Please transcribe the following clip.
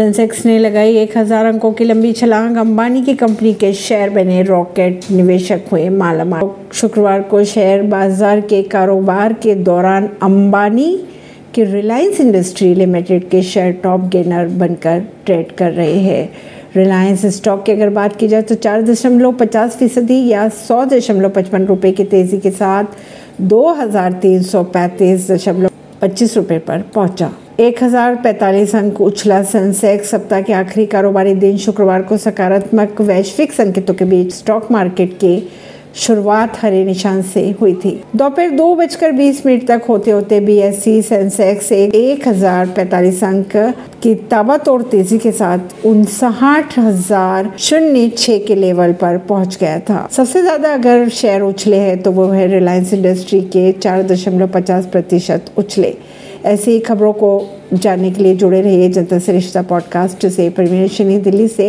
Sensex ने लगाई एक हज़ार अंकों की लंबी छलांग। अंबानी की कंपनी के शेयर बने रॉकेट निवेशक हुए मालामाल। शुक्रवार को शेयर बाज़ार के कारोबार के दौरान अंबानी के रिलायंस इंडस्ट्री लिमिटेड के शेयर टॉप गेनर बनकर ट्रेड कर रहे हैं। रिलायंस स्टॉक की अगर बात की जाए तो चार दशमलव पचास फ़ीसदी या सौ दशमलव पचपन रुपये की तेज़ी के साथ दो हज़ार तीन सौ पैंतीस दशमलव पच्चीस रुपये पर पहुँचा। एक हज़ार पैंतालीस अंक उछला सेंसेक्स सप्ताह के आखिरी कारोबारी दिन शुक्रवार को सकारात्मक वैश्विक संकेतों के बीच स्टॉक मार्केट के शुरुआत हरे निशान से हुई थी। दोपहर दो बजकर बीस मिनट तक होते होते बीएससी सेंसेक्स एक हज़ार पैतालीस अंक की ताबड़तोड़ तेज़ी के साथ उनसठ हज़ार शून्य छह के लेवल पर पहुँच गया था। सबसे ज़्यादा अगर शेयर उछले हैं तो वो है रिलायंस इंडस्ट्री के चार दशमलव पचास प्रतिशत उछले। ऐसी खबरों को जानने के लिए जुड़े रहिए जनता से रिश्ता पॉडकास्ट से। परवीन दिल्ली से।